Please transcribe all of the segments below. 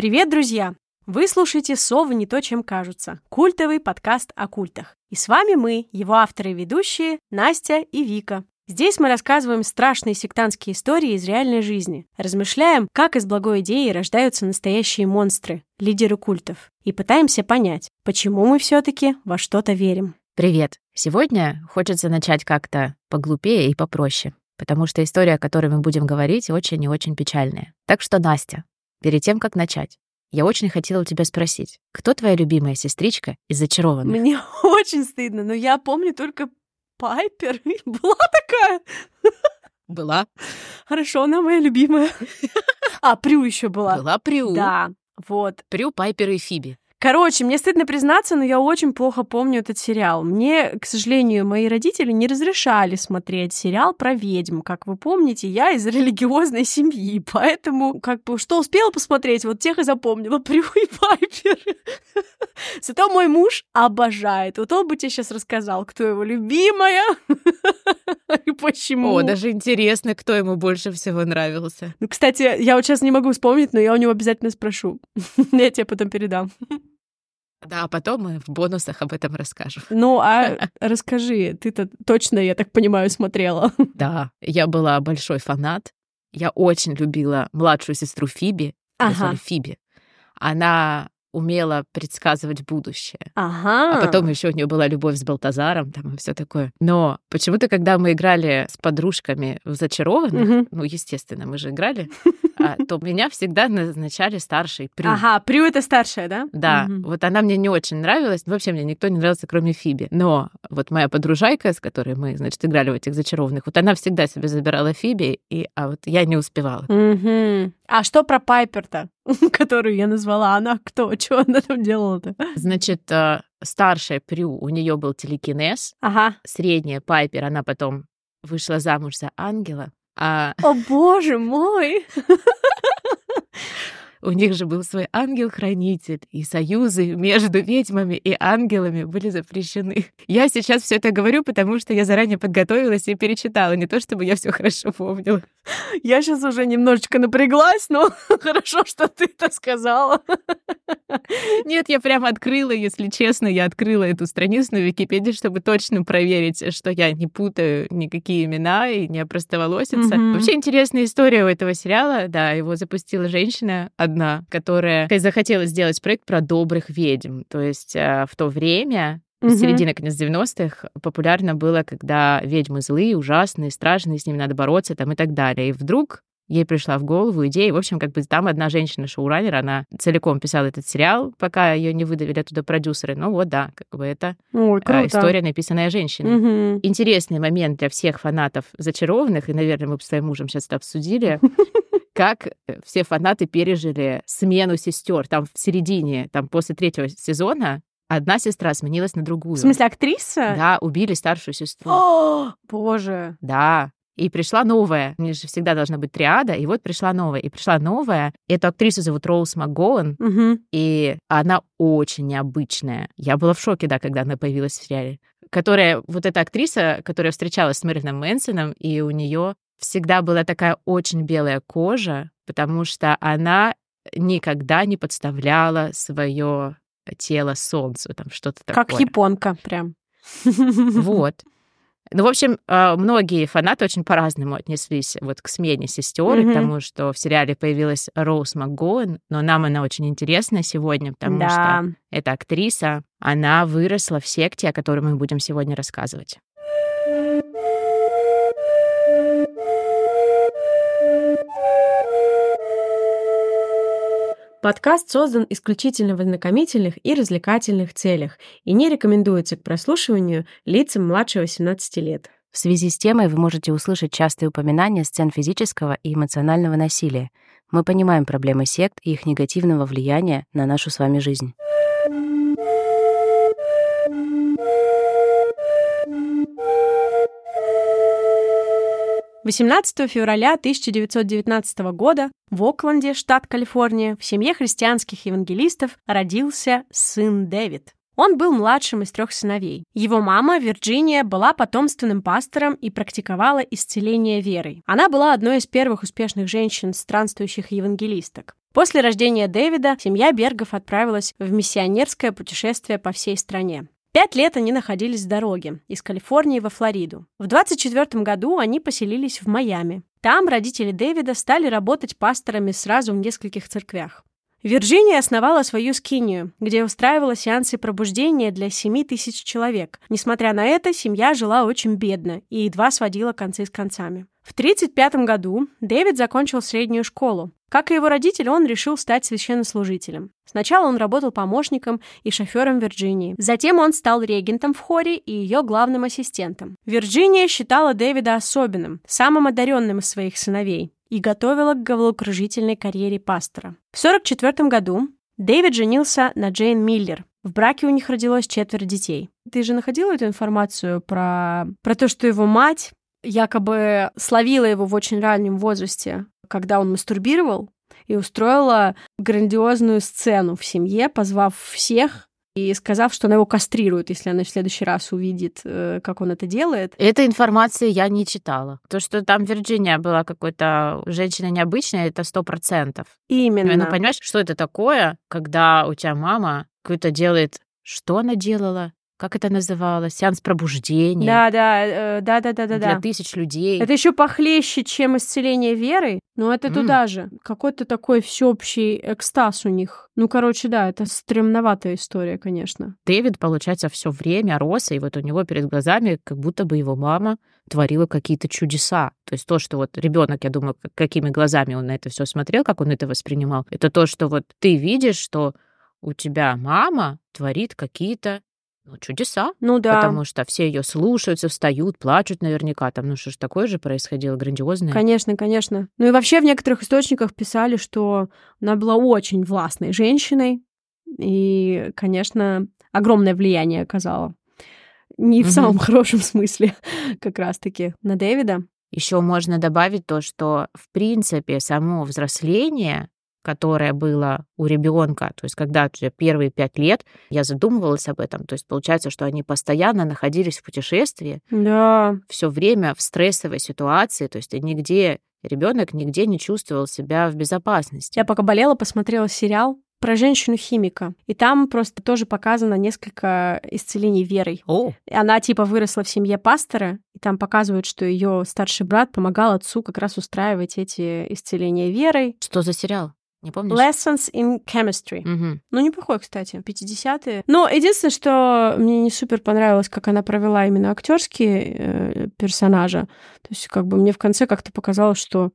Привет, друзья! Вы слушаете «Совы не то, чем кажутся» — культовый подкаст о культах. И с вами мы, его авторы и ведущие, Настя и Вика. Здесь мы рассказываем страшные сектантские истории из реальной жизни, размышляем, как из благой идеи рождаются настоящие монстры, лидеры культов, и пытаемся понять, почему мы все-таки во что-то верим. Привет! Сегодня хочется начать как-то поглупее и попроще, потому что история, о которой мы будем говорить, очень и очень печальная. Так что, Настя, Перед тем, как начать, я очень хотела у тебя спросить, кто твоя любимая сестричка из «Зачарованных»? Мне очень стыдно, но я помню только Пайпер. Была такая. Была. Хорошо, она моя любимая. А, Прю еще была. Была Прю. Да, вот. Прю, Пайпер и Фиби. Короче, мне стыдно признаться, но я очень плохо помню этот сериал. Мне, к сожалению, мои родители не разрешали смотреть сериал про ведьм. Как вы помните, я из религиозной семьи, поэтому как бы что успела посмотреть, вот тех и запомнила. Прю и Пайпер. Зато мой муж обожает. Вот он бы тебе сейчас рассказал, кто его любимая и почему. О, даже интересно, кто ему больше всего нравился. Ну, кстати, я вот сейчас не могу вспомнить, но я у него обязательно спрошу. Я тебе потом передам. Да, а потом мы в бонусах об этом расскажем. Ну, а расскажи, ты-то точно, я так понимаю, смотрела. Да, я была большой фанат. Я очень любила младшую сестру Фиби. Ага. Фиби. Она умела предсказывать будущее. Ага. А потом еще у нее была любовь с Балтазаром, там и все такое. Но почему-то, когда мы играли с подружками в зачарованных, угу. ну, естественно, мы же играли, а, то меня всегда назначали старшей Прю. Ага, Прю это старшая, да? Да. Вот она мне не очень нравилась. Вообще мне никто не нравился, кроме Фиби. Но вот моя подружайка, с которой мы, значит, играли в этих зачарованных, вот она всегда себе забирала Фиби, и, а вот я не успевала. Угу. А что про Пайпер-то, которую я назвала? Она кто? Что она там делала-то? Значит, э, старшая Прю, у нее был телекинез. Ага. Средняя Пайпер, она потом вышла замуж за ангела. А... О, боже мой! У них же был свой ангел-хранитель, и союзы между ведьмами и ангелами были запрещены. Я сейчас все это говорю, потому что я заранее подготовилась и перечитала, не то чтобы я все хорошо помнила. Я сейчас уже немножечко напряглась, но хорошо, что ты это сказала. Нет, я прямо открыла, если честно, я открыла эту страницу на Википедии, чтобы точно проверить, что я не путаю никакие имена и не опростоволоситься. Mm-hmm. Вообще интересная история у этого сериала. Да, его запустила женщина одна, которая захотела сделать проект про добрых ведьм. То есть э, в то время Угу. Середина, конец 90-х популярно было, когда ведьмы злые, ужасные, страшные, с ними надо бороться там и так далее. И вдруг ей пришла в голову идея. В общем, как бы там одна женщина-шоураннер, она целиком писала этот сериал, пока ее не выдавили оттуда продюсеры. Ну вот, да, как бы это Ой, а, история, написанная женщиной. Угу. Интересный момент для всех фанатов «Зачарованных», и, наверное, мы с твоим мужем сейчас это обсудили, как э, все фанаты пережили смену сестер. Там в середине, там после третьего сезона Одна сестра сменилась на другую. В смысле, актриса? Да, убили старшую сестру. О, боже. Да. И пришла новая. У них же всегда должна быть триада. И вот пришла новая. И пришла новая. Эту актрису зовут Роуз МакГоуэн. Угу. И она очень необычная. Я была в шоке, да, когда она появилась в сериале. Которая, вот эта актриса, которая встречалась с Мэрилином Мэнсоном, и у нее всегда была такая очень белая кожа, потому что она никогда не подставляла свое тело солнцу, там что-то такое. Как японка прям. Вот. Ну, в общем, а, многие фанаты очень по-разному отнеслись вот к смене сестер, mm-hmm. к тому, что в сериале появилась Роуз МакГоуэн, но нам она очень интересна сегодня, потому да. что эта актриса, она выросла в секте, о которой мы будем сегодня рассказывать. Подкаст создан исключительно в ознакомительных и развлекательных целях и не рекомендуется к прослушиванию лицам младше 18 лет. В связи с темой вы можете услышать частые упоминания сцен физического и эмоционального насилия. Мы понимаем проблемы сект и их негативного влияния на нашу с вами жизнь. 18 февраля 1919 года в Окленде, штат Калифорния, в семье христианских евангелистов родился сын Дэвид. Он был младшим из трех сыновей. Его мама, Вирджиния, была потомственным пастором и практиковала исцеление верой. Она была одной из первых успешных женщин, странствующих евангелисток. После рождения Дэвида семья Бергов отправилась в миссионерское путешествие по всей стране. Пять лет они находились в дороге из Калифорнии во Флориду. В 24 году они поселились в Майами. Там родители Дэвида стали работать пасторами сразу в нескольких церквях. Вирджиния основала свою скинию, где устраивала сеансы пробуждения для 7 тысяч человек. Несмотря на это, семья жила очень бедно и едва сводила концы с концами. В 1935 году Дэвид закончил среднюю школу. Как и его родители, он решил стать священнослужителем. Сначала он работал помощником и шофером Вирджинии. Затем он стал регентом в хоре и ее главным ассистентом. Вирджиния считала Дэвида особенным, самым одаренным из своих сыновей и готовила к головокружительной карьере пастора. В 1944 году Дэвид женился на Джейн Миллер. В браке у них родилось четверо детей. Ты же находила эту информацию про, про то, что его мать якобы словила его в очень раннем возрасте, когда он мастурбировал, и устроила грандиозную сцену в семье, позвав всех и сказав, что она его кастрирует, если она в следующий раз увидит, э, как он это делает. Этой информации я не читала. То, что там Вирджиния была какой-то женщина необычная, это сто процентов. Именно. Ну, понимаешь, что это такое, когда у тебя мама какой-то делает... Что она делала? Как это называлось, сеанс пробуждения. Да, да, э, да, да, да, да. Для да. тысяч людей. Это еще похлеще, чем исцеление верой, но это mm. туда же. Какой-то такой всеобщий экстаз у них. Ну, короче, да, это стремноватая история, конечно. Дэвид, получается, все время рос, и вот у него перед глазами как будто бы его мама творила какие-то чудеса. То есть то, что вот ребенок, я думаю, какими глазами он на это все смотрел, как он это воспринимал, это то, что вот ты видишь, что у тебя мама творит какие-то ну, чудеса. Ну да. Потому что все ее слушаются, встают, плачут наверняка. Там, ну что ж, такое же происходило грандиозное. Конечно, конечно. Ну и вообще в некоторых источниках писали, что она была очень властной женщиной. И, конечно, огромное влияние оказала. Не в угу. самом хорошем смысле, как раз-таки, на Дэвида. Еще можно добавить то, что, в принципе, само взросление которое было у ребенка, то есть когда уже первые пять лет, я задумывалась об этом. То есть получается, что они постоянно находились в путешествии, да. все время в стрессовой ситуации, то есть нигде ребенок нигде не чувствовал себя в безопасности. Я пока болела, посмотрела сериал про женщину-химика. И там просто тоже показано несколько исцелений верой. О. Она типа выросла в семье пастора, и там показывают, что ее старший брат помогал отцу как раз устраивать эти исцеления верой. Что за сериал? Не помнишь? Lessons in Chemistry. Угу. Ну, неплохой, кстати, 50-е. Но единственное, что мне не супер понравилось, как она провела именно актерские э, персонажа. То есть, как бы мне в конце как-то показалось, что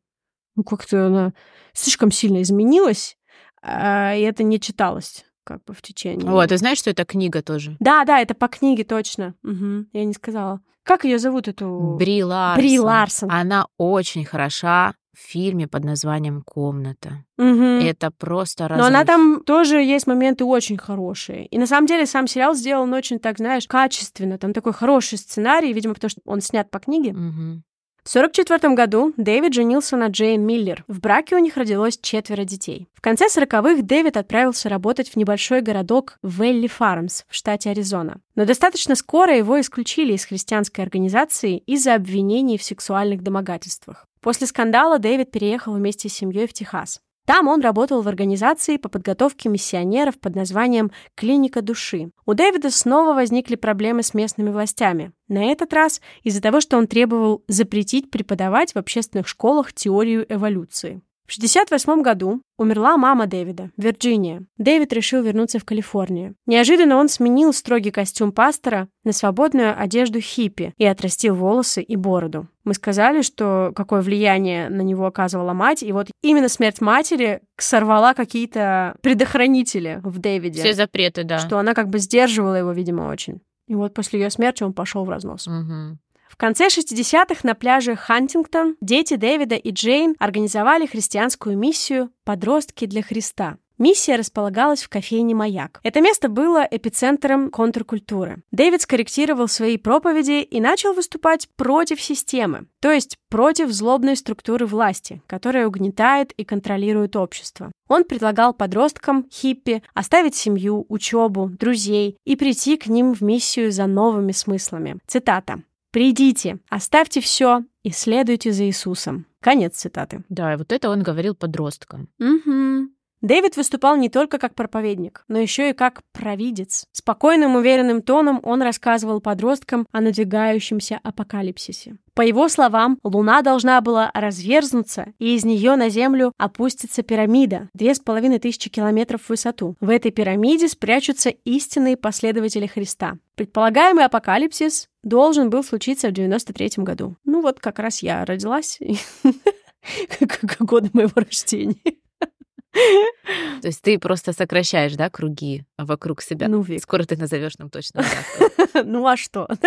ну, как-то она слишком сильно изменилась, э, и это не читалось как бы в течение. Вот, ты знаешь, что это книга тоже? Да, да, это по книге точно. Угу, я не сказала. Как ее зовут эту? Бри Ларсон. Бри Ларсон. Она очень хороша в фильме под названием «Комната». Угу. Это просто разрыв. Но она там тоже есть моменты очень хорошие. И на самом деле сам сериал сделан очень так, знаешь, качественно. Там такой хороший сценарий, видимо, потому что он снят по книге. Угу. В 1944 году Дэвид женился на Джейн Миллер. В браке у них родилось четверо детей. В конце 40-х Дэвид отправился работать в небольшой городок Вэлли Фармс в штате Аризона. Но достаточно скоро его исключили из христианской организации из-за обвинений в сексуальных домогательствах. После скандала Дэвид переехал вместе с семьей в Техас. Там он работал в организации по подготовке миссионеров под названием «Клиника души». У Дэвида снова возникли проблемы с местными властями. На этот раз из-за того, что он требовал запретить преподавать в общественных школах теорию эволюции. В 1968 году умерла мама Дэвида, Вирджиния. Дэвид решил вернуться в Калифорнию. Неожиданно он сменил строгий костюм пастора на свободную одежду хиппи и отрастил волосы и бороду. Мы сказали, что какое влияние на него оказывала мать, и вот именно смерть матери сорвала какие-то предохранители в Дэвиде. Все запреты, да. Что она как бы сдерживала его, видимо, очень. И вот после ее смерти он пошел в разнос. Угу. В конце 60-х на пляже Хантингтон дети Дэвида и Джейн организовали христианскую миссию «Подростки для Христа». Миссия располагалась в кофейне «Маяк». Это место было эпицентром контркультуры. Дэвид скорректировал свои проповеди и начал выступать против системы, то есть против злобной структуры власти, которая угнетает и контролирует общество. Он предлагал подросткам, хиппи, оставить семью, учебу, друзей и прийти к ним в миссию за новыми смыслами. Цитата. «Придите, оставьте все и следуйте за Иисусом». Конец цитаты. Да, и вот это он говорил подросткам. Угу. Дэвид выступал не только как проповедник, но еще и как провидец. Спокойным, уверенным тоном он рассказывал подросткам о надвигающемся апокалипсисе. По его словам, Луна должна была разверзнуться, и из нее на Землю опустится пирамида, две с половиной тысячи километров в высоту. В этой пирамиде спрячутся истинные последователи Христа. Предполагаемый апокалипсис должен был случиться в 93 году. Ну вот как раз я родилась, как годы моего рождения. То есть ты просто сокращаешь, да, круги вокруг себя. Ну, Вик. Скоро ты назовешь нам точно. Ну а что?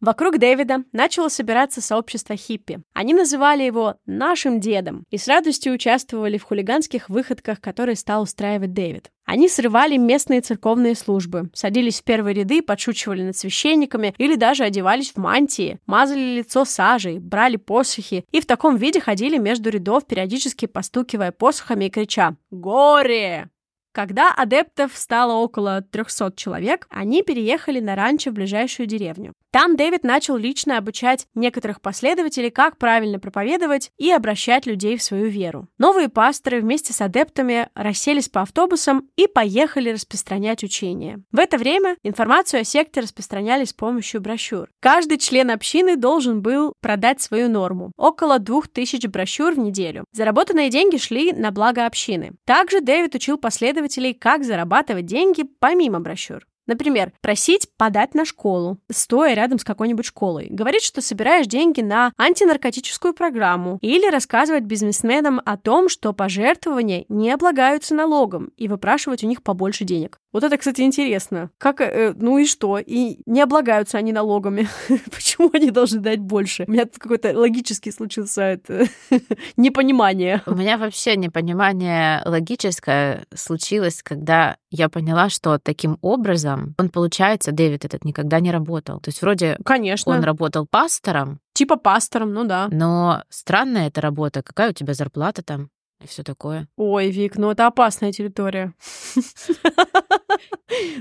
Вокруг Дэвида начало собираться сообщество хиппи. Они называли его «нашим дедом» и с радостью участвовали в хулиганских выходках, которые стал устраивать Дэвид. Они срывали местные церковные службы, садились в первые ряды, подшучивали над священниками или даже одевались в мантии, мазали лицо сажей, брали посохи и в таком виде ходили между рядов, периодически постукивая посохами и крича «Горе!». Когда адептов стало около 300 человек, они переехали на ранчо в ближайшую деревню. Там Дэвид начал лично обучать некоторых последователей, как правильно проповедовать и обращать людей в свою веру. Новые пасторы вместе с адептами расселись по автобусам и поехали распространять учение. В это время информацию о секте распространяли с помощью брошюр. Каждый член общины должен был продать свою норму – около 2000 брошюр в неделю. Заработанные деньги шли на благо общины. Также Дэвид учил последователей, как зарабатывать деньги помимо брошюр. Например, просить подать на школу, стоя рядом с какой-нибудь школой. Говорить, что собираешь деньги на антинаркотическую программу. Или рассказывать бизнесменам о том, что пожертвования не облагаются налогом, и выпрашивать у них побольше денег. Вот это, кстати, интересно. Как, э, ну и что? И не облагаются они налогами. Почему они должны дать больше? У меня тут какой-то логический случился это непонимание. У меня вообще непонимание логическое случилось, когда я поняла, что таким образом он, получается, Дэвид этот никогда не работал. То есть вроде Конечно. он работал пастором. Типа пастором, ну да. Но странная эта работа. Какая у тебя зарплата там? И все такое. Ой, Вик, ну это опасная территория.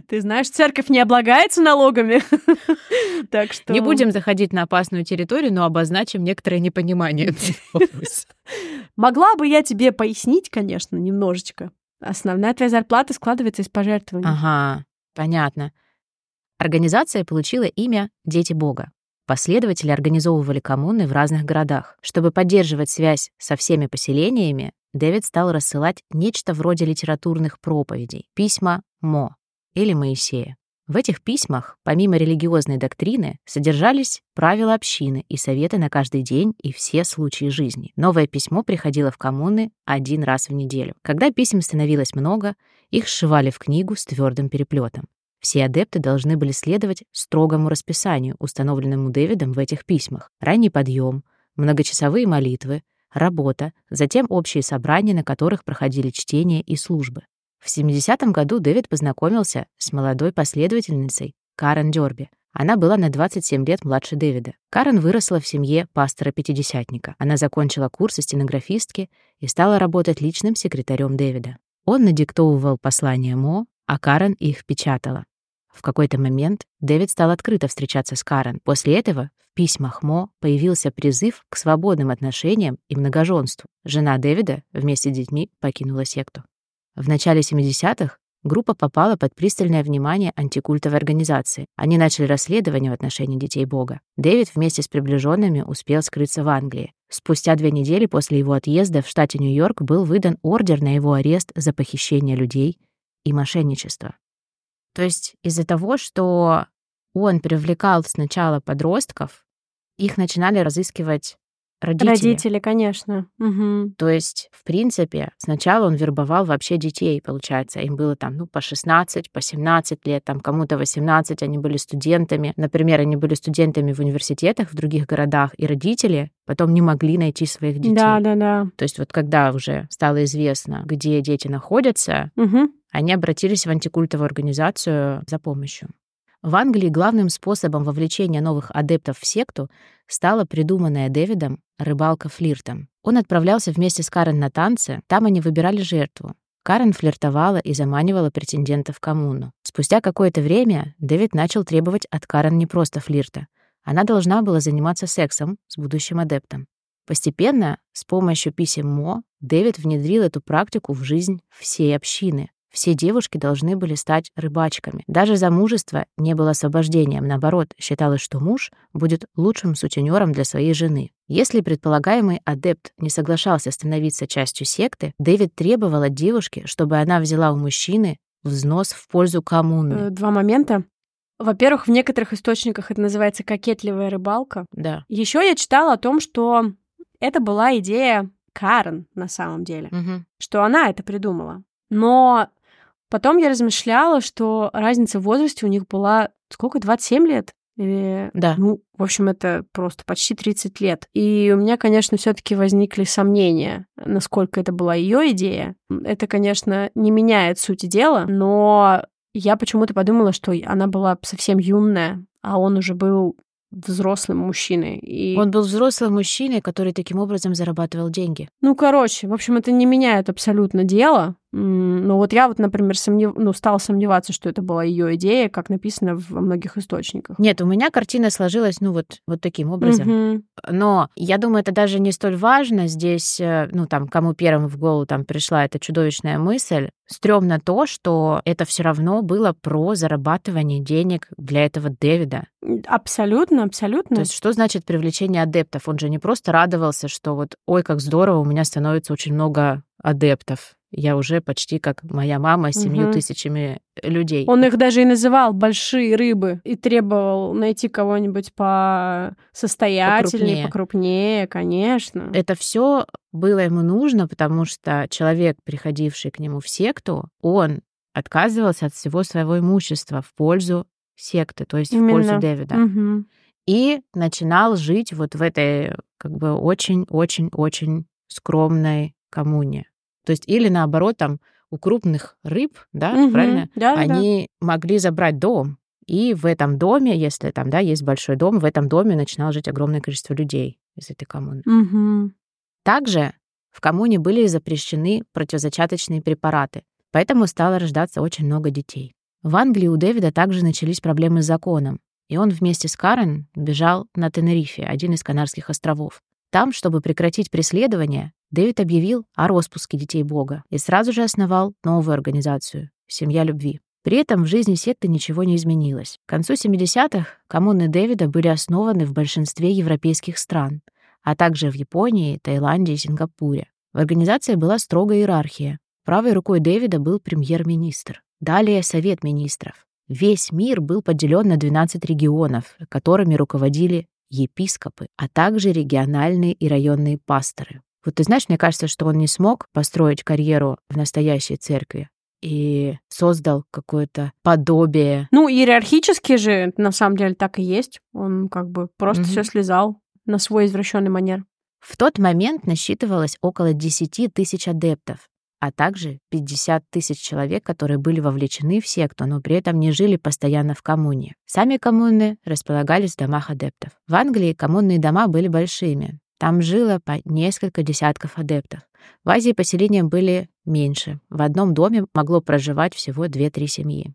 Ты знаешь, церковь не облагается налогами. Так что... Не будем заходить на опасную территорию, но обозначим некоторое непонимание. Могла бы я тебе пояснить, конечно, немножечко. Основная твоя зарплата складывается из пожертвований. Ага, понятно. Организация получила имя «Дети Бога». Последователи организовывали коммуны в разных городах. Чтобы поддерживать связь со всеми поселениями, Дэвид стал рассылать нечто вроде литературных проповедей, письма Мо или Моисея. В этих письмах, помимо религиозной доктрины, содержались правила общины и советы на каждый день и все случаи жизни. Новое письмо приходило в коммуны один раз в неделю. Когда писем становилось много, их сшивали в книгу с твердым переплетом. Все адепты должны были следовать строгому расписанию, установленному Дэвидом в этих письмах. Ранний подъем, многочасовые молитвы, работа, затем общие собрания, на которых проходили чтения и службы. В 70-м году Дэвид познакомился с молодой последовательницей Карен Дёрби. Она была на 27 лет младше Дэвида. Карен выросла в семье пастора-пятидесятника. Она закончила курсы стенографистки и стала работать личным секретарем Дэвида. Он надиктовывал послания Мо, а Карен их печатала. В какой-то момент Дэвид стал открыто встречаться с Карен. После этого письмах Мо появился призыв к свободным отношениям и многоженству. Жена Дэвида вместе с детьми покинула секту. В начале 70-х группа попала под пристальное внимание антикультовой организации. Они начали расследование в отношении детей Бога. Дэвид вместе с приближенными успел скрыться в Англии. Спустя две недели после его отъезда в штате Нью-Йорк был выдан ордер на его арест за похищение людей и мошенничество. То есть из-за того, что он привлекал сначала подростков, их начинали разыскивать родители. Родители, конечно. Угу. То есть, в принципе, сначала он вербовал вообще детей, получается. Им было там, ну, по 16, по 17 лет, там кому-то 18, они были студентами. Например, они были студентами в университетах в других городах, и родители потом не могли найти своих детей. Да, да, да. То есть вот когда уже стало известно, где дети находятся, угу. они обратились в антикультовую организацию за помощью. В Англии главным способом вовлечения новых адептов в секту стала придуманная Дэвидом рыбалка флиртом. Он отправлялся вместе с Карен на танцы, там они выбирали жертву. Карен флиртовала и заманивала претендентов в коммуну. Спустя какое-то время Дэвид начал требовать от Карен не просто флирта. Она должна была заниматься сексом с будущим адептом. Постепенно, с помощью писем Мо, Дэвид внедрил эту практику в жизнь всей общины. Все девушки должны были стать рыбачками. Даже замужество не было освобождением. Наоборот, считалось, что муж будет лучшим сутенером для своей жены. Если предполагаемый адепт не соглашался становиться частью секты, Дэвид требовал от девушки, чтобы она взяла у мужчины взнос в пользу коммуны. Э, два момента. Во-первых, в некоторых источниках это называется кокетливая рыбалка. Да. Еще я читала о том, что это была идея Карен на самом деле, Угу. что она это придумала. Но Потом я размышляла, что разница в возрасте у них была сколько, 27 лет? Или, Да. Ну, в общем, это просто почти 30 лет. И у меня, конечно, все таки возникли сомнения, насколько это была ее идея. Это, конечно, не меняет сути дела, но я почему-то подумала, что она была совсем юная, а он уже был взрослым мужчиной. И... Он был взрослым мужчиной, который таким образом зарабатывал деньги. Ну, короче, в общем, это не меняет абсолютно дело. Ну, вот я вот, например, сомнев... ну, стала сомневаться, что это была ее идея, как написано во многих источниках. Нет, у меня картина сложилась, ну, вот, вот таким образом. Мгм. Но я думаю, это даже не столь важно. Здесь, э, ну, там, кому первым в голову там пришла эта чудовищная мысль, стрёмно то, что это все равно было про зарабатывание денег для этого Дэвида. Абсолютно, абсолютно. То есть что значит привлечение адептов? Он же не просто радовался, что вот, ой, как здорово, у меня становится очень много адептов. Я уже почти как моя мама с семью Мгм. тысячами людей. Он их даже и называл большие рыбы и требовал найти кого-нибудь по состоятельнее, Покрупнее. покрупнее, конечно. Это все было ему нужно, потому что человек, приходивший к нему в секту, он отказывался от всего своего имущества в пользу секты, то есть в пользу Именно. Дэвида. Мгм. И начинал жить вот в этой как бы очень-очень-очень скромной коммуне. То есть или наоборот там у крупных рыб, да, Мгм. правильно, Да, да, да. они могли забрать дом. И в этом доме, если там, да, есть большой дом, в этом доме начинало жить огромное количество людей из этой коммуны. Мгм. Также в коммуне были запрещены противозачаточные препараты, поэтому стало рождаться очень много детей. В Англии у Дэвида также начались проблемы с законом, и он вместе с Карен бежал на Тенерифе, один из Канарских островов. Там, чтобы прекратить преследование, Дэвид объявил о распуске детей Бога и сразу же основал новую организацию «Семья любви». При этом в жизни секты ничего не изменилось. К концу 70-х коммуны Дэвида были основаны в большинстве европейских стран, а также в Японии, Таиланде и Сингапуре. В организации была строгая иерархия. Правой рукой Дэвида был премьер-министр. Далее Совет министров. Весь мир был поделен на 12 регионов, которыми руководили епископы, а также региональные и районные пасторы. Вот ты знаешь, мне кажется, что он не смог построить карьеру в настоящей церкви и создал какое-то подобие. Ну, иерархически же, на самом деле, так и есть. Он как бы просто Мгм. все слезал на свой извращенный манер. В тот момент насчитывалось около 10 тысяч адептов, а также 50 тысяч человек, которые были вовлечены в секту, но при этом не жили постоянно в коммуне. Сами коммуны располагались в домах адептов. В Англии коммунные дома были большими. Там жило по несколько десятков адептов. В Азии поселения были меньше. В одном доме могло проживать всего 2-3 семьи.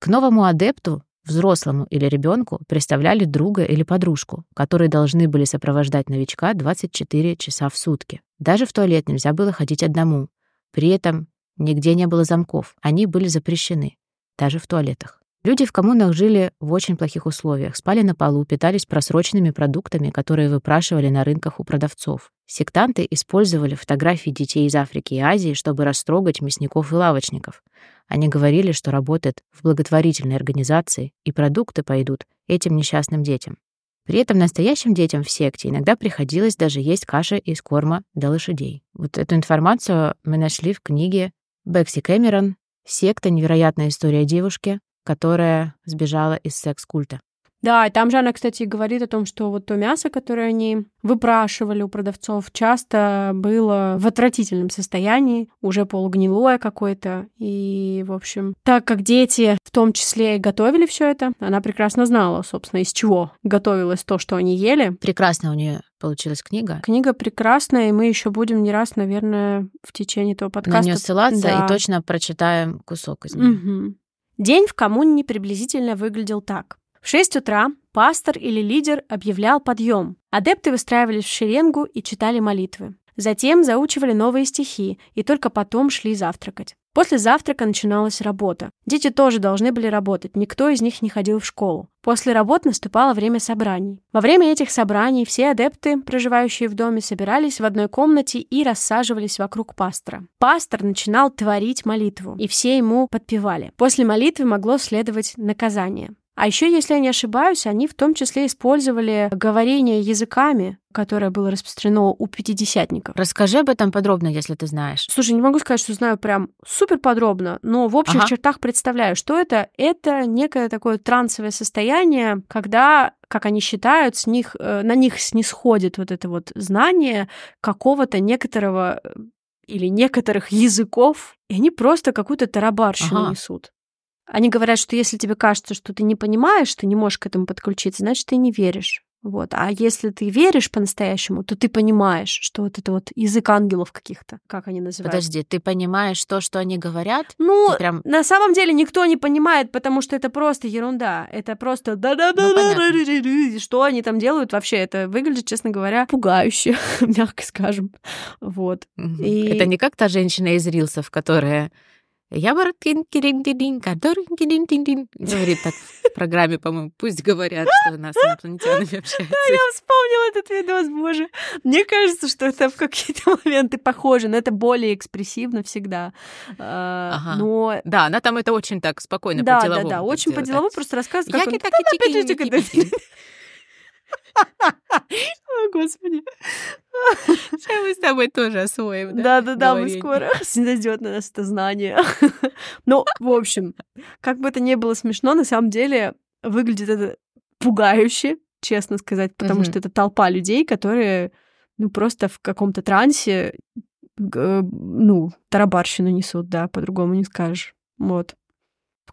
К новому адепту, взрослому или ребенку, представляли друга или подружку, которые должны были сопровождать новичка 24 часа в сутки. Даже в туалет нельзя было ходить одному. При этом нигде не было замков. Они были запрещены. Даже в туалетах. Люди в коммунах жили в очень плохих условиях, спали на полу, питались просроченными продуктами, которые выпрашивали на рынках у продавцов. Сектанты использовали фотографии детей из Африки и Азии, чтобы растрогать мясников и лавочников. Они говорили, что работают в благотворительной организации, и продукты пойдут этим несчастным детям. При этом настоящим детям в секте иногда приходилось даже есть каши из корма для лошадей. Вот эту информацию мы нашли в книге Бекси Кэмерон «Секта. Невероятная история девушки, которая сбежала из секс-культа». Да, и там же она, кстати, говорит о том, что вот то мясо, которое они выпрашивали у продавцов, часто было в отвратительном состоянии, уже полугнилое какое-то. И, в общем, так как дети в том числе и готовили все это, она прекрасно знала, собственно, из чего готовилось то, что они ели. Прекрасно у нее получилась книга. Книга прекрасная, и мы еще будем не раз, наверное, в течение этого подкаста... На нее ссылаться да. и точно прочитаем кусок из нее. Угу. День в коммуне приблизительно выглядел так. В 6 утра пастор или лидер объявлял подъем. Адепты выстраивались в шеренгу и читали молитвы. Затем заучивали новые стихи и только потом шли завтракать. После завтрака начиналась работа. Дети тоже должны были работать, никто из них не ходил в школу. После работ наступало время собраний. Во время этих собраний все адепты, проживающие в доме, собирались в одной комнате и рассаживались вокруг пастора. Пастор начинал творить молитву, и все ему подпевали. После молитвы могло следовать наказание. А еще, если я не ошибаюсь, они в том числе использовали говорение языками, которое было распространено у пятидесятников. Расскажи об этом подробно, если ты знаешь. Слушай, не могу сказать, что знаю прям супер подробно, но в общих ага. чертах представляю, что это. Это некое такое трансовое состояние, когда как они считают, с них, э, на них снисходит вот это вот знание какого-то некоторого э, или некоторых языков, и они просто какую-то тарабарщину ага. несут. Они говорят, что если тебе кажется, что ты не понимаешь, ты не можешь к этому подключиться, значит, ты не веришь. Вот. А если ты веришь по-настоящему, то ты понимаешь, что вот это вот язык ангелов каких-то, как они называют. Подожди, ты понимаешь то, что они говорят? Ну, прям... на самом деле никто не понимает, потому что это просто ерунда. Это просто да-да-да, ну, что они там делают вообще? Это выглядит, честно говоря, пугающе, мягко скажем. Вот. И... Это не как та женщина из рилсов, которая я говорит так в программе, по-моему, пусть говорят, что у нас с инопланетянами общаются. Я вспомнила этот видос, боже. Мне кажется, что это в какие-то моменты похоже, но это более экспрессивно всегда. А, ага. Но... Да, она там это очень так спокойно, да, по-деловому. Да, да, очень по-деловому просто рассказывает, как он... О, Господи. Сейчас мы с тобой тоже освоим. Да-да-да, мы скоро снизойдет на нас это знание. Ну, в общем, как бы это ни было смешно, на самом деле выглядит это пугающе, честно сказать, потому что это толпа людей, которые ну, просто в каком-то трансе, ну, тарабарщину несут, да, по-другому не скажешь. Вот.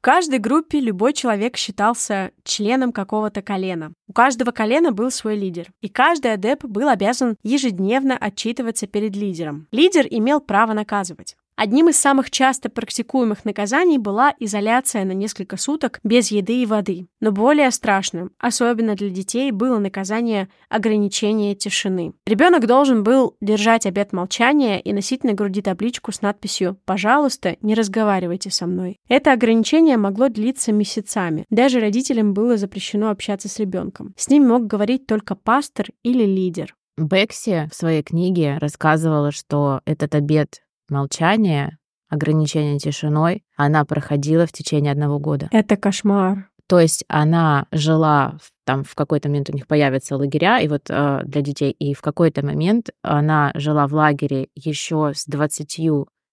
Каждой группе любой человек считался членом какого-то колена. У каждого колена был свой лидер, и каждый адеп был обязан ежедневно отчитываться перед лидером. Лидер имел право наказывать. Одним из самых часто практикуемых наказаний была изоляция на несколько суток без еды и воды. Но более страшным, особенно для детей, было наказание ограничения тишины. Ребенок должен был держать обет молчания и носить на груди табличку с надписью «Пожалуйста, не разговаривайте со мной». Это ограничение могло длиться месяцами. Даже родителям было запрещено общаться с ребенком. С ним мог говорить только пастор или лидер. Бекси в своей книге рассказывала, что этот обед молчание, ограничение тишиной, она проходила в течение одного года. Это кошмар. То есть она жила, там в какой-то момент у них появятся лагеря, и вот э, для детей, и в какой-то момент она жила в лагере еще с 20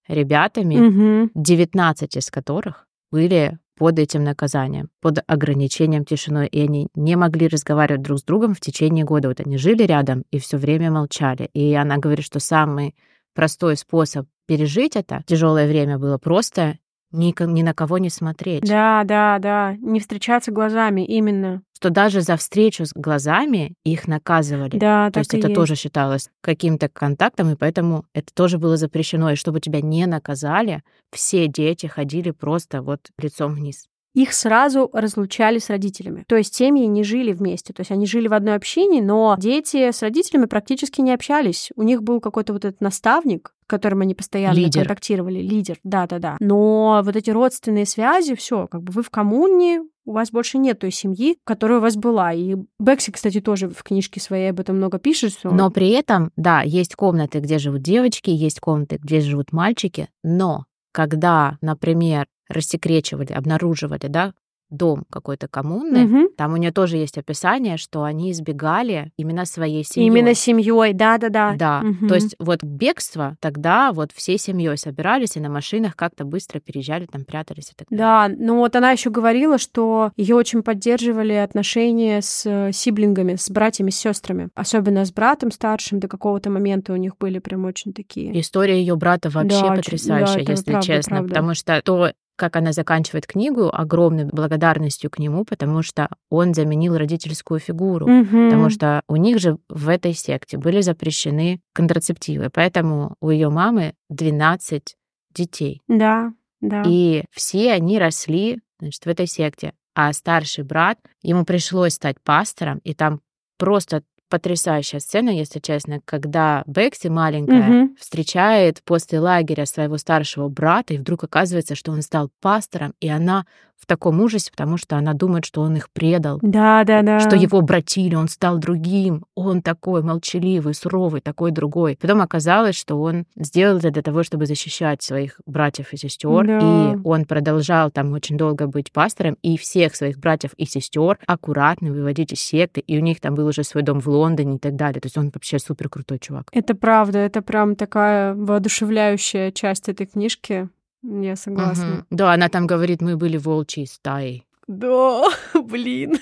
ребятами, угу. 19 из которых были под этим наказанием, под ограничением тишиной, и они не могли разговаривать друг с другом в течение года. Вот они жили рядом и все время молчали. И она говорит, что самый простой способ пережить это тяжелое время было просто ни, ни на кого не смотреть. Да, да, да. Не встречаться глазами, именно. Что даже за встречу с глазами их наказывали. Да, То есть это есть. тоже считалось каким-то контактом, и поэтому это тоже было запрещено. И чтобы тебя не наказали, все дети ходили просто вот лицом вниз их сразу разлучали с родителями. То есть семьи не жили вместе. То есть они жили в одной общине, но дети с родителями практически не общались. У них был какой-то вот этот наставник, с которым они постоянно лидер. контактировали. Лидер, да-да-да. Но вот эти родственные связи, все, как бы вы в коммуне, у вас больше нет той семьи, которая у вас была. И Бекси, кстати, тоже в книжке своей об этом много пишет. Что... Но при этом, да, есть комнаты, где живут девочки, есть комнаты, где живут мальчики, но когда, например, рассекречивали, обнаруживали, да, дом какой-то коммуны, Мгм. там у нее тоже есть описание, что они избегали именно своей семьи. Именно семьей, да-да-да. Да, Мгм. то есть вот бегство тогда вот всей семьей собирались и на машинах как-то быстро переезжали, там прятались и так далее. Да, ну вот она еще говорила, что ее очень поддерживали отношения с э, сиблингами, с братьями, с сестрами. Особенно с братом старшим до какого-то момента у них были прям очень такие. История ее брата вообще Да, потрясающая, да, если правда, честно, правда. потому что то, как она заканчивает книгу, огромной благодарностью к нему, потому что он заменил родительскую фигуру. Потому Мгм. что у них же в этой секте были запрещены контрацептивы, поэтому у ее мамы 12 детей. Да, да. И все они росли значит, в этой секте. А старший брат, ему пришлось стать пастором, и там просто потрясающая сцена, если честно, когда Бекси маленькая Мгм. встречает после лагеря своего старшего брата, и вдруг оказывается, что он стал пастором, и она в таком ужасе, потому что она думает, что он их предал, Да, да, да. что его обратили, он стал другим, он такой молчаливый, суровый, такой другой. Потом оказалось, что он сделал это для того, чтобы защищать своих братьев и сестер, Да. и он продолжал там очень долго быть пастором, и всех своих братьев и сестер аккуратно выводить из секты, и у них там был уже свой дом в Лондоне и так далее. То есть он вообще супер крутой чувак. Это правда, это прям такая воодушевляющая часть этой книжки. Я согласна. Мгм. Да, она там говорит, мы были волчьей стаей. Да, блин.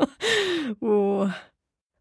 О.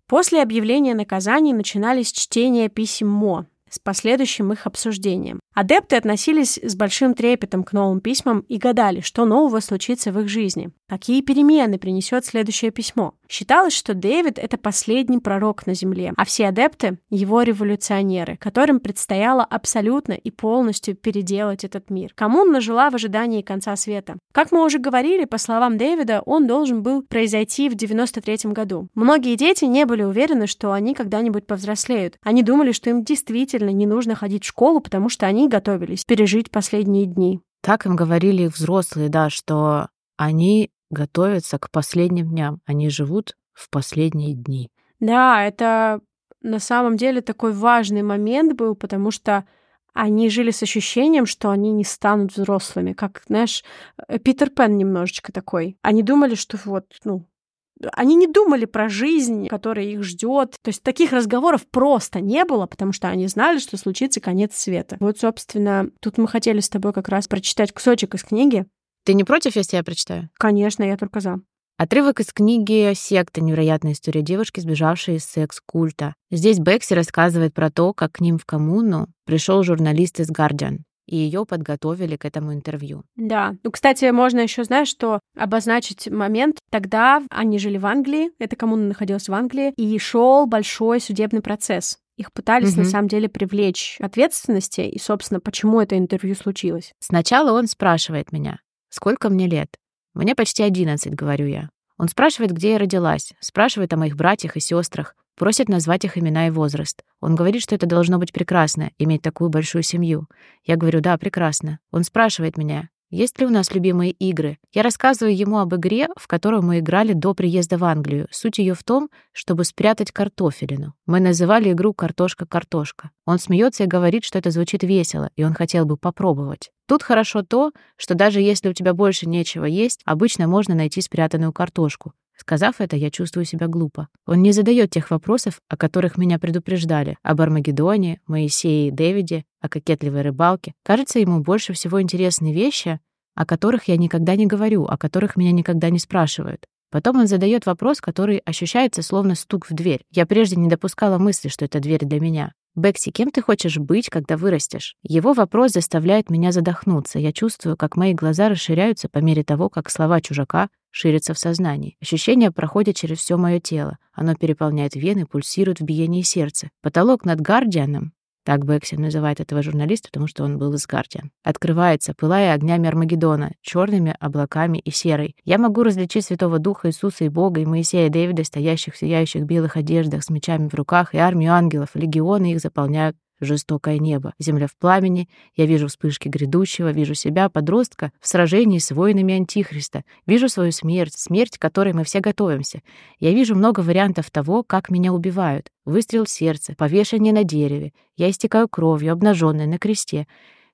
После объявления наказаний начинались чтения писем Мо с последующим их обсуждением. Адепты относились с большим трепетом к новым письмам и гадали, что нового случится в их жизни, какие перемены принесет следующее письмо. Считалось, что Дэвид — это последний пророк на Земле, а все адепты — его революционеры, которым предстояло абсолютно и полностью переделать этот мир. Коммуна жила в ожидании конца света. Как мы уже говорили, по словам Дэвида, он должен был произойти в 93 году. Многие дети не были уверены, что они когда-нибудь повзрослеют. Они думали, что им действительно не нужно ходить в школу, потому что они готовились пережить последние дни. Так им говорили взрослые, да, что они готовятся к последним дням, они живут в последние дни. Да, это на самом деле такой важный момент был, потому что они жили с ощущением, что они не станут взрослыми, как, знаешь, э, Питер Пен немножечко такой. Они думали, что вот, ну, они не думали про жизнь, которая их ждет. То есть таких разговоров просто не было, потому что они знали, что случится конец света. Вот, собственно, тут мы хотели с тобой как раз прочитать кусочек из книги. Ты не против, если я прочитаю? Конечно, я только за. Отрывок из книги «Секта. Невероятная история девушки, сбежавшей из секс-культа». Здесь Бекси рассказывает про то, как к ним в коммуну пришел журналист из «Гардиан», и ее подготовили к этому интервью. Да. Ну, кстати, можно еще, знаешь, что обозначить момент. Тогда они жили в Англии, эта коммуна находилась в Англии, и шел большой судебный процесс. Их пытались, на Мгм. самом деле, привлечь к ответственности, и, собственно, почему это интервью случилось. Сначала он спрашивает меня, сколько мне лет. Мне почти 11, говорю я. Он спрашивает, где я родилась, спрашивает о моих братьях и сестрах, просит назвать их имена и возраст. Он говорит, что это должно быть прекрасно, иметь такую большую семью. Я говорю, да, прекрасно. Он спрашивает меня, есть ли у нас любимые игры. Я рассказываю ему об игре, в которую мы играли до приезда в Англию. Суть ее в том, чтобы спрятать картофелину. Мы называли игру «Картошка-картошка». Он смеется и говорит, что это звучит весело, и он хотел бы попробовать. Тут хорошо то, что даже если у тебя больше нечего есть, обычно можно найти спрятанную картошку. Сказав это, я чувствую себя глупо. Он не задает тех вопросов, о которых меня предупреждали. Об Армагеддоне, Моисее и Дэвиде, о кокетливой рыбалке. Кажется, ему больше всего интересны вещи, о которых я никогда не говорю, о которых меня никогда не спрашивают. Потом он задает вопрос, который ощущается словно стук в дверь. Я прежде не допускала мысли, что это дверь для меня. «Бекси, кем ты хочешь быть, когда вырастешь?» Его вопрос заставляет меня задохнуться. Я чувствую, как мои глаза расширяются по мере того, как слова чужака ширятся в сознании. Ощущение проходит через все мое тело. Оно переполняет вены, пульсирует в биении сердца. Потолок над Гардианом так Бекси называет этого журналиста, потому что он был из Гардиан. Открывается, пылая огнями Армагеддона, черными облаками и серой. Я могу различить Святого Духа Иисуса и Бога, и Моисея и Дэвида, стоящих в сияющих белых одеждах с мечами в руках, и армию ангелов, легионы их заполняют жестокое небо. Земля в пламени, я вижу вспышки грядущего, вижу себя, подростка, в сражении с воинами Антихриста. Вижу свою смерть, смерть, к которой мы все готовимся. Я вижу много вариантов того, как меня убивают. Выстрел в сердце, повешение на дереве. Я истекаю кровью, обнаженной на кресте.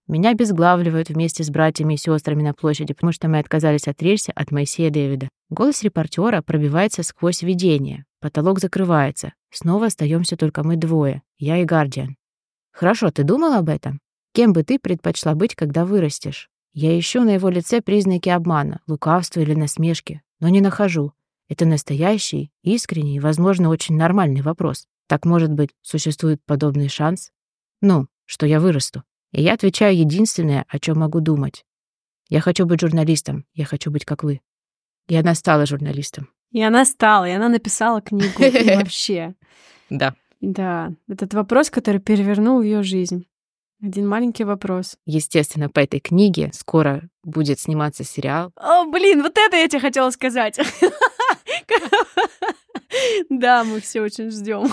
Меня обезглавливают вместе с братьями и сестрами на площади, потому что мы отказались отречься от Моисея Дэвида. Голос репортера пробивается сквозь видение. Потолок закрывается. Снова остаемся только мы двое, я и Гардиан. Хорошо, ты думал об этом? Кем бы ты предпочла быть, когда вырастешь? Я ищу на его лице признаки обмана, лукавства или насмешки, но не нахожу. Это настоящий, искренний и, возможно, очень нормальный вопрос. Так, может быть, существует подобный шанс? Ну, что я вырасту. И я отвечаю единственное, о чем могу думать. Я хочу быть журналистом, я хочу быть как вы. И она стала журналистом. И она стала, и она написала книгу и вообще. Да. Да, этот вопрос, который перевернул ее жизнь. Один маленький вопрос. Естественно, по этой книге скоро будет сниматься сериал. О, блин, вот это я тебе хотела сказать. Да, мы все очень ждем.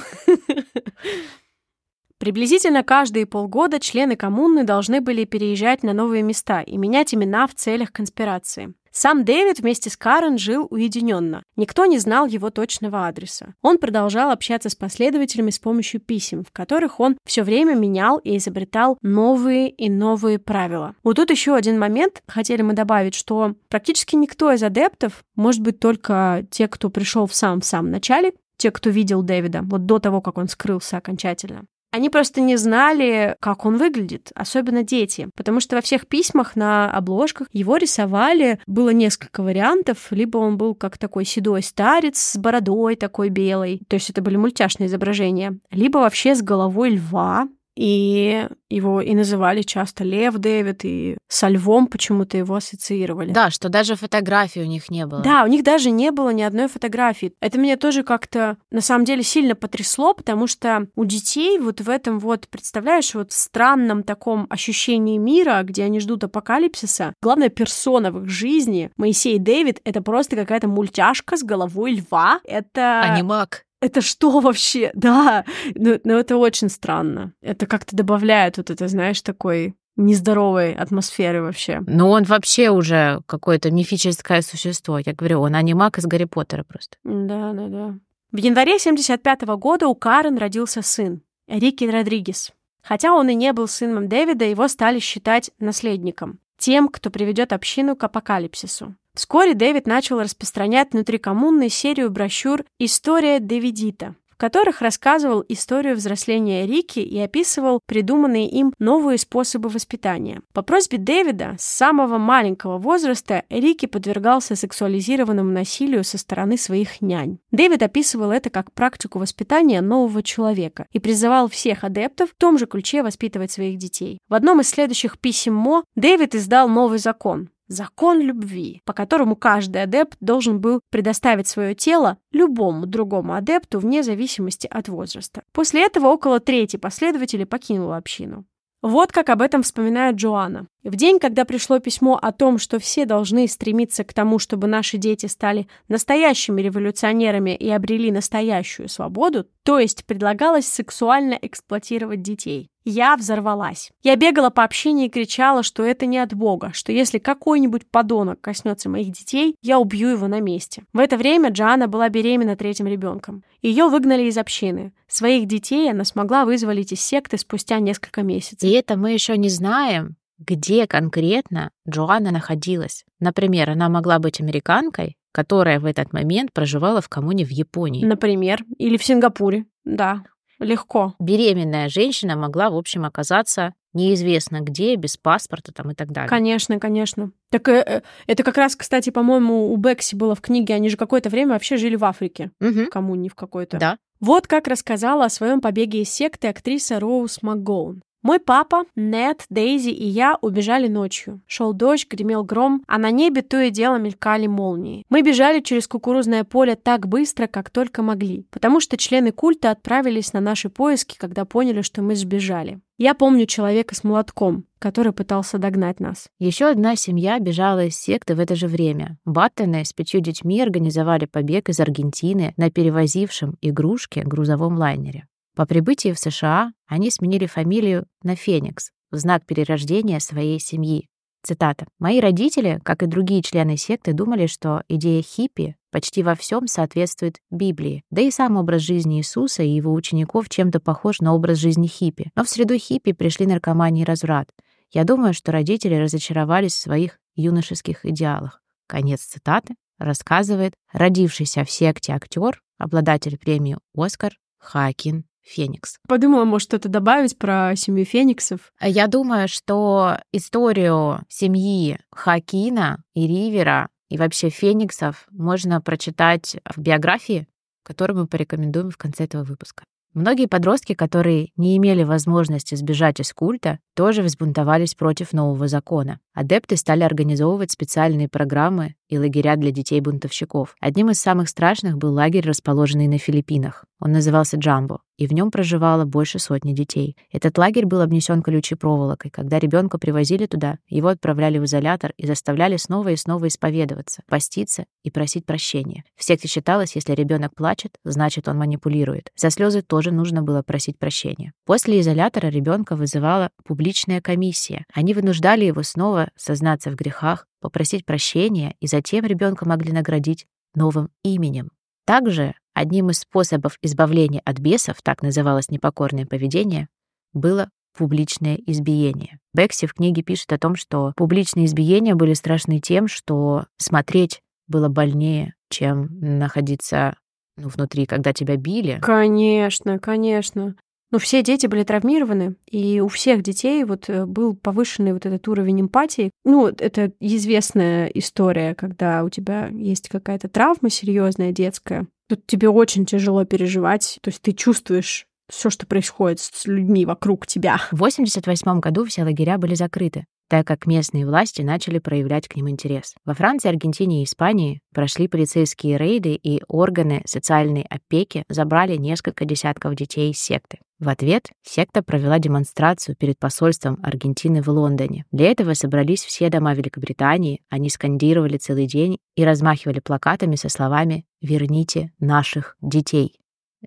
Приблизительно каждые полгода члены коммуны должны были переезжать на новые места и менять имена в целях конспирации. Сам Дэвид вместе с Карен жил уединенно. Никто не знал его точного адреса. Он продолжал общаться с последователями с помощью писем, в которых он все время менял и изобретал новые и новые правила. Вот тут еще один момент. Хотели мы добавить, что практически никто из адептов, может быть, только те, кто пришел в самом-самом начале, те, кто видел Дэвида, вот до того, как он скрылся окончательно, они просто не знали, как он выглядит, особенно дети, потому что во всех письмах на обложках его рисовали, было несколько вариантов, либо он был как такой седой старец с бородой такой белой, то есть это были мультяшные изображения, либо вообще с головой льва, и его и называли часто Лев Дэвид, и со львом почему-то его ассоциировали. Да, что даже фотографий у них не было. Да, у них даже не было ни одной фотографии. Это меня тоже как-то на самом деле сильно потрясло, потому что у детей вот в этом вот, представляешь, вот странном таком ощущении мира, где они ждут апокалипсиса, главная персона в их жизни, Моисей Дэвид, это просто какая-то мультяшка с головой льва. Это... Анимак это что вообще? Да, но, ну, но ну, это очень странно. Это как-то добавляет вот это, знаешь, такой нездоровой атмосферы вообще. Ну, он вообще уже какое-то мифическое существо. Я говорю, он анимак из Гарри Поттера просто. Да, да, да. В январе 75 -го года у Карен родился сын, Рики Родригес. Хотя он и не был сыном Дэвида, его стали считать наследником, тем, кто приведет общину к апокалипсису. Вскоре Дэвид начал распространять внутри коммуны серию брошюр «История Дэвидита», в которых рассказывал историю взросления Рики и описывал придуманные им новые способы воспитания. По просьбе Дэвида с самого маленького возраста Рики подвергался сексуализированному насилию со стороны своих нянь. Дэвид описывал это как практику воспитания нового человека и призывал всех адептов в том же ключе воспитывать своих детей. В одном из следующих писем Мо Дэвид издал новый закон, Закон любви, по которому каждый адепт должен был предоставить свое тело любому другому адепту вне зависимости от возраста. После этого около трети последователей покинуло общину. Вот как об этом вспоминает Джоанна. В день, когда пришло письмо о том, что все должны стремиться к тому, чтобы наши дети стали настоящими революционерами и обрели настоящую свободу, то есть предлагалось сексуально эксплуатировать детей. Я взорвалась. Я бегала по общине и кричала, что это не от Бога, что если какой-нибудь подонок коснется моих детей, я убью его на месте. В это время Джоанна была беременна третьим ребенком. Ее выгнали из общины. Своих детей она смогла вызволить из секты спустя несколько месяцев. И это мы еще не знаем, где конкретно Джоанна находилась. Например, она могла быть американкой, которая в этот момент проживала в коммуне в Японии. Например, или в Сингапуре, да, легко. Беременная женщина могла, в общем, оказаться неизвестно где, без паспорта там и так далее. Конечно, конечно. Так э, э это как раз, кстати, по-моему, у Бекси было в книге, они же какое-то время вообще жили в Африке, угу. в коммуне в какой-то. Да. Вот как рассказала о своем побеге из секты актриса Роуз МакГоун. Мой папа, Нет, Дейзи и я убежали ночью. Шел дождь, гремел гром, а на небе то и дело мелькали молнии. Мы бежали через кукурузное поле так быстро, как только могли, потому что члены культа отправились на наши поиски, когда поняли, что мы сбежали. Я помню человека с молотком, который пытался догнать нас. Еще одна семья бежала из секты в это же время. Баттены с пятью детьми организовали побег из Аргентины на перевозившем игрушки грузовом лайнере. По прибытии в США они сменили фамилию на Феникс в знак перерождения своей семьи. Цитата. «Мои родители, как и другие члены секты, думали, что идея хиппи почти во всем соответствует Библии, да и сам образ жизни Иисуса и его учеников чем-то похож на образ жизни хиппи. Но в среду хиппи пришли наркомания и разврат, Я думаю, что родители разочаровались в своих юношеских идеалах. Конец цитаты рассказывает родившийся в секте актер, обладатель премии «Оскар» Хакин Феникс. Подумала, может, что-то добавить про семью Фениксов. Я думаю, что историю семьи Хакина и Ривера и вообще Фениксов можно прочитать в биографии, которую мы порекомендуем в конце этого выпуска. Многие подростки, которые не имели возможности сбежать из культа, тоже взбунтовались против нового закона. Адепты стали организовывать специальные программы и лагеря для детей-бунтовщиков. Одним из самых страшных был лагерь, расположенный на Филиппинах. Он назывался Джамбо, и в нем проживало больше сотни детей. Этот лагерь был обнесен колючей проволокой. Когда ребенка привозили туда, его отправляли в изолятор и заставляли снова и снова исповедоваться, поститься и просить прощения. В секте считалось, если ребенок плачет, значит он манипулирует. За слезы тоже нужно было просить прощения. После изолятора ребенка вызывала публичная комиссия. Они вынуждали его снова сознаться в грехах, попросить прощения, и затем ребенка могли наградить новым именем. Также одним из способов избавления от бесов, так называлось непокорное поведение, было публичное избиение. Бекси в книге пишет о том, что публичные избиения были страшны тем, что смотреть было больнее, чем находиться ну, внутри, когда тебя били. Конечно, конечно. Но все дети были травмированы, и у всех детей вот э, был повышенный вот этот уровень эмпатии. Ну, это известная история, когда у тебя есть какая-то травма серьезная детская. Тут тебе очень тяжело переживать, то есть ты чувствуешь все, что происходит с людьми вокруг тебя. В 1988 году все лагеря были закрыты так как местные власти начали проявлять к ним интерес. Во Франции, Аргентине и Испании прошли полицейские рейды, и органы социальной опеки забрали несколько десятков детей из секты. В ответ секта провела демонстрацию перед посольством Аргентины в Лондоне. Для этого собрались все дома Великобритании, они скандировали целый день и размахивали плакатами со словами «Верните наших детей».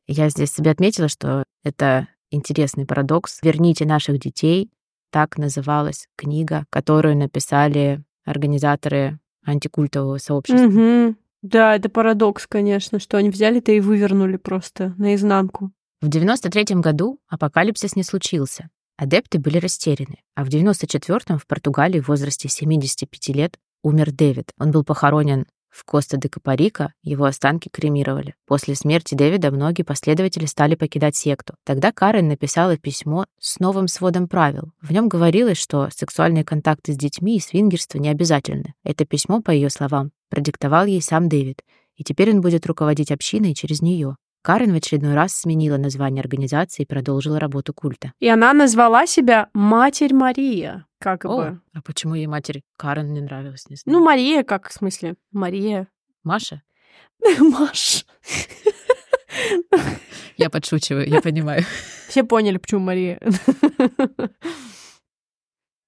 Я здесь себе отметила, что это интересный парадокс. «Верните наших детей» Так называлась книга, которую написали организаторы антикультового сообщества. Угу. Да, это парадокс, конечно, что они взяли-то и вывернули просто наизнанку. В 93 году апокалипсис не случился. Адепты были растеряны, а в 94-м в Португалии в возрасте 75 лет умер Дэвид. Он был похоронен в Коста-де-Капарика его останки кремировали. После смерти Дэвида многие последователи стали покидать секту. Тогда Карен написала письмо с новым сводом правил. В нем говорилось, что сексуальные контакты с детьми и свингерство не обязательны. Это письмо, по ее словам, продиктовал ей сам Дэвид, и теперь он будет руководить общиной через нее. Карен в очередной раз сменила название организации и продолжила работу культа. И она назвала себя Матерь Мария. Как О, бы. а почему ей матерь Карен не нравилась? Не знаю. Ну, Мария, как в смысле? Мария. Маша? Маш. Я подшучиваю, я понимаю. Все поняли, почему Мария.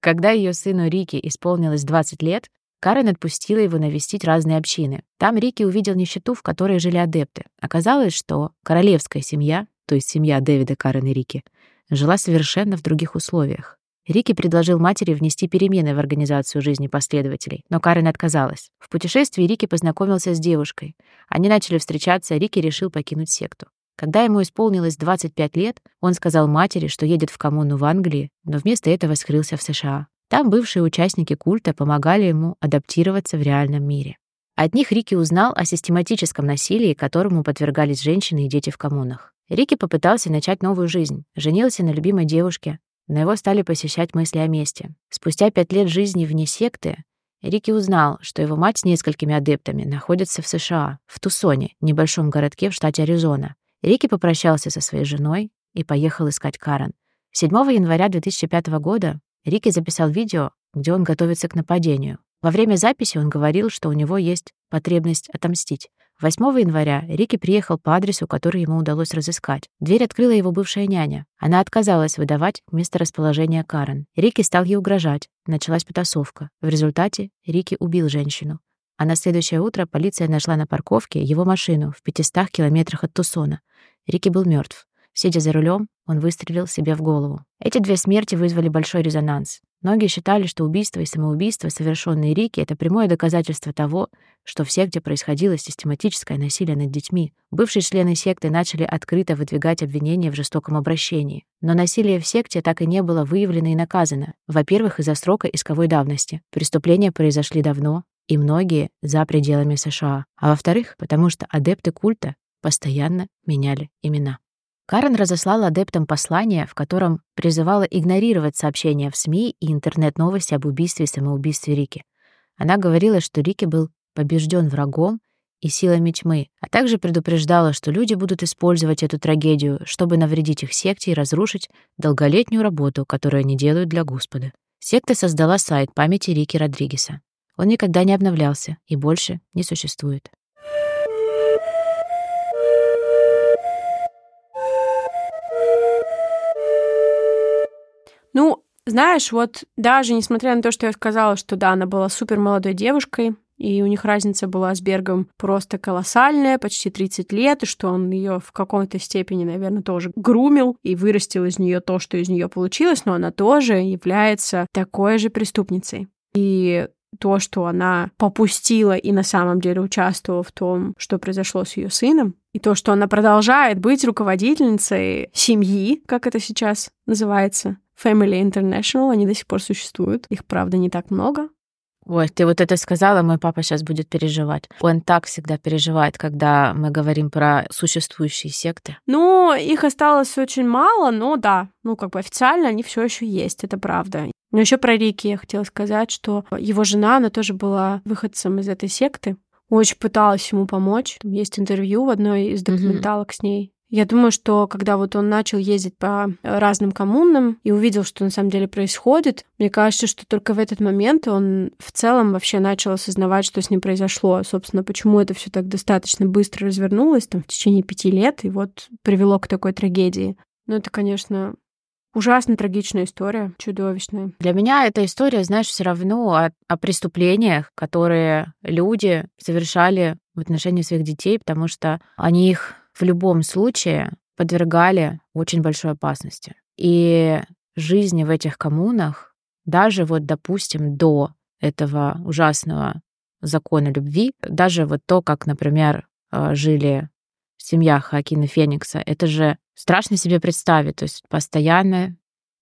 Когда ее сыну Рике исполнилось 20 лет, Карен отпустила его навестить разные общины. Там Рики увидел нищету, в которой жили адепты. Оказалось, что королевская семья, то есть семья Дэвида, Карен и Рики, жила совершенно в других условиях. Рики предложил матери внести перемены в организацию жизни последователей, но Карен отказалась. В путешествии Рики познакомился с девушкой. Они начали встречаться, Рики решил покинуть секту. Когда ему исполнилось 25 лет, он сказал матери, что едет в коммуну в Англии, но вместо этого скрылся в США. Там бывшие участники культа помогали ему адаптироваться в реальном мире. От них Рики узнал о систематическом насилии, которому подвергались женщины и дети в коммунах. Рики попытался начать новую жизнь, женился на любимой девушке, но его стали посещать мысли о мести. Спустя пять лет жизни вне секты Рики узнал, что его мать с несколькими адептами находится в США, в Тусоне, небольшом городке в штате Аризона. Рики попрощался со своей женой и поехал искать Карен. 7 января 2005 года Рики записал видео, где он готовится к нападению. Во время записи он говорил, что у него есть потребность отомстить. 8 января Рики приехал по адресу, который ему удалось разыскать. Дверь открыла его бывшая няня. Она отказалась выдавать место расположения Карен. Рики стал ей угрожать. Началась потасовка. В результате Рики убил женщину. А на следующее утро полиция нашла на парковке его машину в 500 километрах от Тусона. Рики был мертв. Сидя за рулем, он выстрелил себе в голову. Эти две смерти вызвали большой резонанс. Многие считали, что убийство и самоубийство, совершенные Рики, это прямое доказательство того, что в секте происходило систематическое насилие над детьми. Бывшие члены секты начали открыто выдвигать обвинения в жестоком обращении. Но насилие в секте так и не было выявлено и наказано. Во-первых, из-за срока исковой давности. Преступления произошли давно, и многие за пределами США. А во-вторых, потому что адепты культа постоянно меняли имена. Карен разослала адептам послание, в котором призывала игнорировать сообщения в СМИ и интернет-новости об убийстве и самоубийстве Рики. Она говорила, что Рики был побежден врагом и силами тьмы, а также предупреждала, что люди будут использовать эту трагедию, чтобы навредить их секте и разрушить долголетнюю работу, которую они делают для Господа. Секта создала сайт памяти Рики Родригеса. Он никогда не обновлялся и больше не существует. Знаешь, вот даже несмотря на то, что я сказала, что да, она была супер молодой девушкой, и у них разница была с Бергом просто колоссальная, почти 30 лет, и что он ее в какой-то степени, наверное, тоже грумил и вырастил из нее то, что из нее получилось, но она тоже является такой же преступницей. И то, что она попустила и на самом деле участвовала в том, что произошло с ее сыном, и то, что она продолжает быть руководительницей семьи, как это сейчас называется, Family International, они до сих пор существуют. Их, правда, не так много. Ой, ты вот это сказала, мой папа сейчас будет переживать. Он так всегда переживает, когда мы говорим про существующие секты. Ну, их осталось очень мало, но да, ну как бы официально они все еще есть, это правда. Но еще про Рики я хотела сказать, что его жена, она тоже была выходцем из этой секты. Очень пыталась ему помочь. Там есть интервью в одной из документалок mm-hmm. с ней. Я думаю, что когда вот он начал ездить по разным коммунам и увидел, что на самом деле происходит, мне кажется, что только в этот момент он в целом вообще начал осознавать, что с ним произошло. Собственно, почему это все так достаточно быстро развернулось, там, в течение пяти лет, и вот привело к такой трагедии. Ну, это, конечно, Ужасно трагичная история, чудовищная. Для меня эта история, знаешь, все равно о, о преступлениях, которые люди совершали в отношении своих детей, потому что они их в любом случае подвергали очень большой опасности. И жизни в этих коммунах, даже вот, допустим, до этого ужасного закона любви, даже вот то, как, например, э, жили семья Хакина Феникса, это же страшно себе представить. То есть постоянно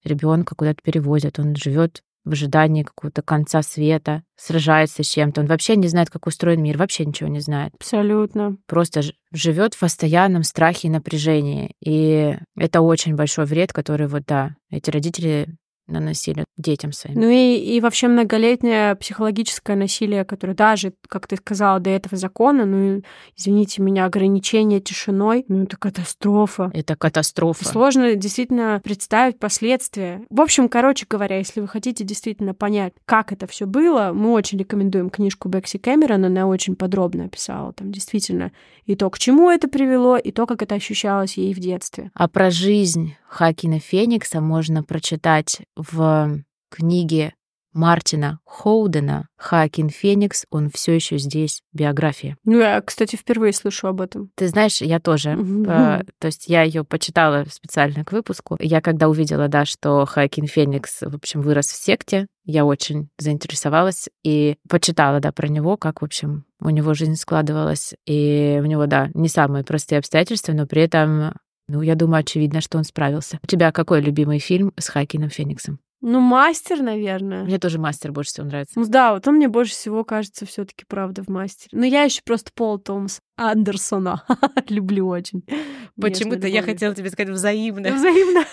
ребенка куда-то перевозят, он живет в ожидании какого-то конца света, сражается с чем-то. Он вообще не знает, как устроен мир, вообще ничего не знает. Абсолютно. Просто живет в постоянном страхе и напряжении. И это очень большой вред, который вот, да, эти родители наносили детям своим. Ну и, и вообще многолетнее психологическое насилие, которое даже, как ты сказала, до этого закона, ну, извините меня, ограничение тишиной, ну, это катастрофа. Это катастрофа. Сложно действительно представить последствия. В общем, короче говоря, если вы хотите действительно понять, как это все было, мы очень рекомендуем книжку Бекси Кэмерон, она очень подробно описала там действительно и то, к чему это привело, и то, как это ощущалось ей в детстве. А про жизнь Хакина Феникса можно прочитать в книге Мартина Хоудена «Хакин Феникс», он все еще здесь, биография. Ну, я, кстати, впервые слышу об этом. Ты знаешь, я тоже. Mm-hmm. то есть я ее почитала специально к выпуску. Я когда увидела, да, что Хакин Феникс, в общем, вырос в секте, я очень заинтересовалась и почитала, да, про него, как, в общем, у него жизнь складывалась. И у него, да, не самые простые обстоятельства, но при этом ну, я думаю, очевидно, что он справился. У тебя какой любимый фильм с Хакином Фениксом? Ну, мастер, наверное. Мне тоже мастер больше всего нравится. Ну да, вот он мне больше всего кажется все-таки правда в мастере. Но я еще просто Пол Томас Андерсона люблю очень. Почему-то я хотела тебе сказать взаимно. Взаимно.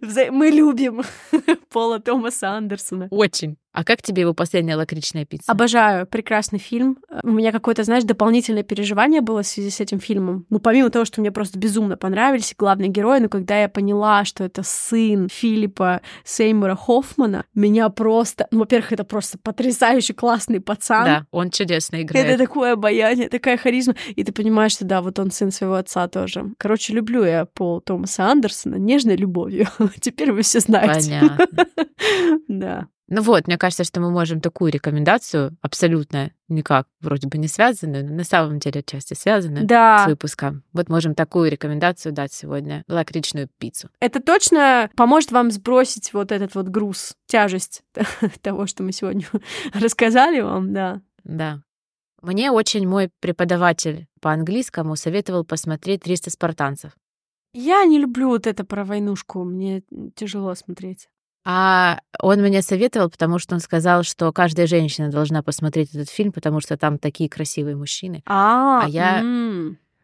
Мы любим Пола Томаса Андерсона. Очень. А как тебе его последняя лакричная пицца? Обожаю. Прекрасный фильм. У меня какое-то, знаешь, дополнительное переживание было в связи с этим фильмом. Ну, помимо того, что мне просто безумно понравились главные герои, но когда я поняла, что это сын Филиппа Сеймура Хоффмана, меня просто... Ну, во-первых, это просто потрясающий классный пацан. Да, он чудесно играет. Это такое обаяние, такая харизма. И ты понимаешь, что да, вот он сын своего отца тоже. Короче, люблю я Пола Томаса Андерсона нежной любовью. Теперь вы все знаете. Понятно. Да. Ну вот, мне кажется, что мы можем такую рекомендацию, абсолютно никак вроде бы не связанную, но на самом деле отчасти связанную Да. с выпуском. Вот можем такую рекомендацию дать сегодня. Лакричную пиццу. Это точно поможет вам сбросить вот этот вот груз, тяжесть того, что мы сегодня рассказали вам, да. Да. Мне очень мой преподаватель по английскому советовал посмотреть «300 спартанцев». Я не люблю вот это про войнушку, мне тяжело смотреть. А он мне советовал, потому что он сказал, что каждая женщина должна посмотреть этот фильм, потому что там такие красивые мужчины. А, А я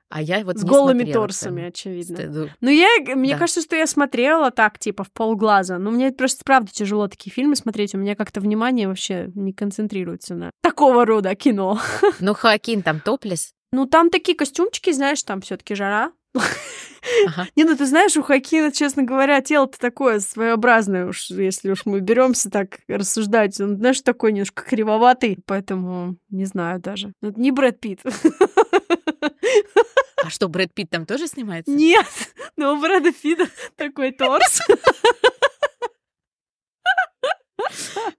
А я вот с голыми смотрела, торсами, прям. очевидно. Стыду. Ну, я, мне Да. кажется, что я смотрела так, типа, в полглаза. Но мне просто, правда, тяжело такие фильмы смотреть. У меня как-то внимание вообще не концентрируется на такого рода кино. Ну, Хоакин там топлес. Ну, там такие костюмчики, знаешь, там все таки жара. Ага. Не, ну ты знаешь, у Хакина, честно говоря, тело-то такое своеобразное уж, если уж мы беремся так рассуждать. Он, знаешь, такой немножко кривоватый, поэтому не знаю даже. Ну, это не Брэд Питт. А что, Брэд Питт там тоже снимается? Нет, но у Брэда Питта такой торс.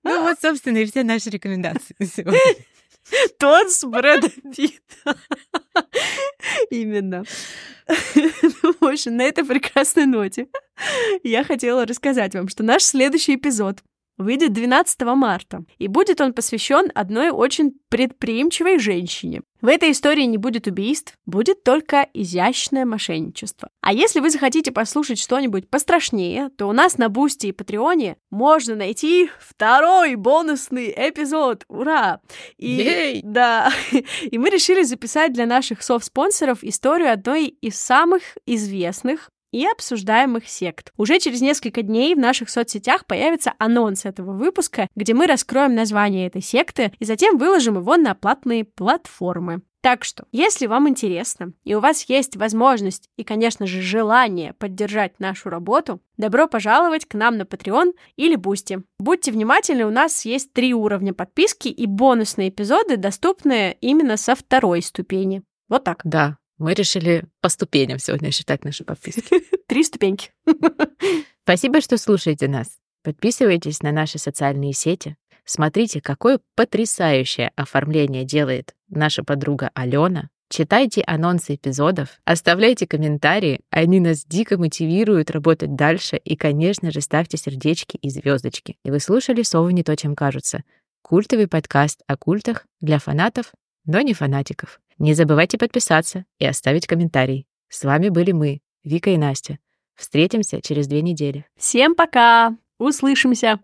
Ну вот, собственно, и все наши рекомендации на сегодня. Торс Брэда Питта. Именно. Ну, В общем, на этой прекрасной ноте я хотела рассказать вам, что наш следующий эпизод выйдет 12 марта, и будет он посвящен одной очень предприимчивой женщине. В этой истории не будет убийств, будет только изящное мошенничество. А если вы захотите послушать что-нибудь пострашнее, то у нас на Бусти и Патреоне можно найти второй бонусный эпизод. Ура! И, Yay! да, и мы решили записать для наших софт-спонсоров историю одной из самых известных и обсуждаемых сект. Уже через несколько дней в наших соцсетях появится анонс этого выпуска, где мы раскроем название этой секты и затем выложим его на платные платформы. Так что, если вам интересно, и у вас есть возможность и, конечно же, желание поддержать нашу работу, добро пожаловать к нам на Patreon или Бусти. Будьте внимательны, у нас есть три уровня подписки, и бонусные эпизоды доступны именно со второй ступени. Вот так. Да, мы решили по ступеням сегодня считать наши подписки. Три ступеньки. Спасибо, что слушаете нас. Подписывайтесь на наши социальные сети. Смотрите, какое потрясающее оформление делает наша подруга Алена. Читайте анонсы эпизодов, оставляйте комментарии, они нас дико мотивируют работать дальше, и, конечно же, ставьте сердечки и звездочки. И вы слушали «Совы не то, чем кажутся» — культовый подкаст о культах для фанатов, но не фанатиков. Не забывайте подписаться и оставить комментарий. С вами были мы, Вика и Настя. Встретимся через две недели. Всем пока! Услышимся!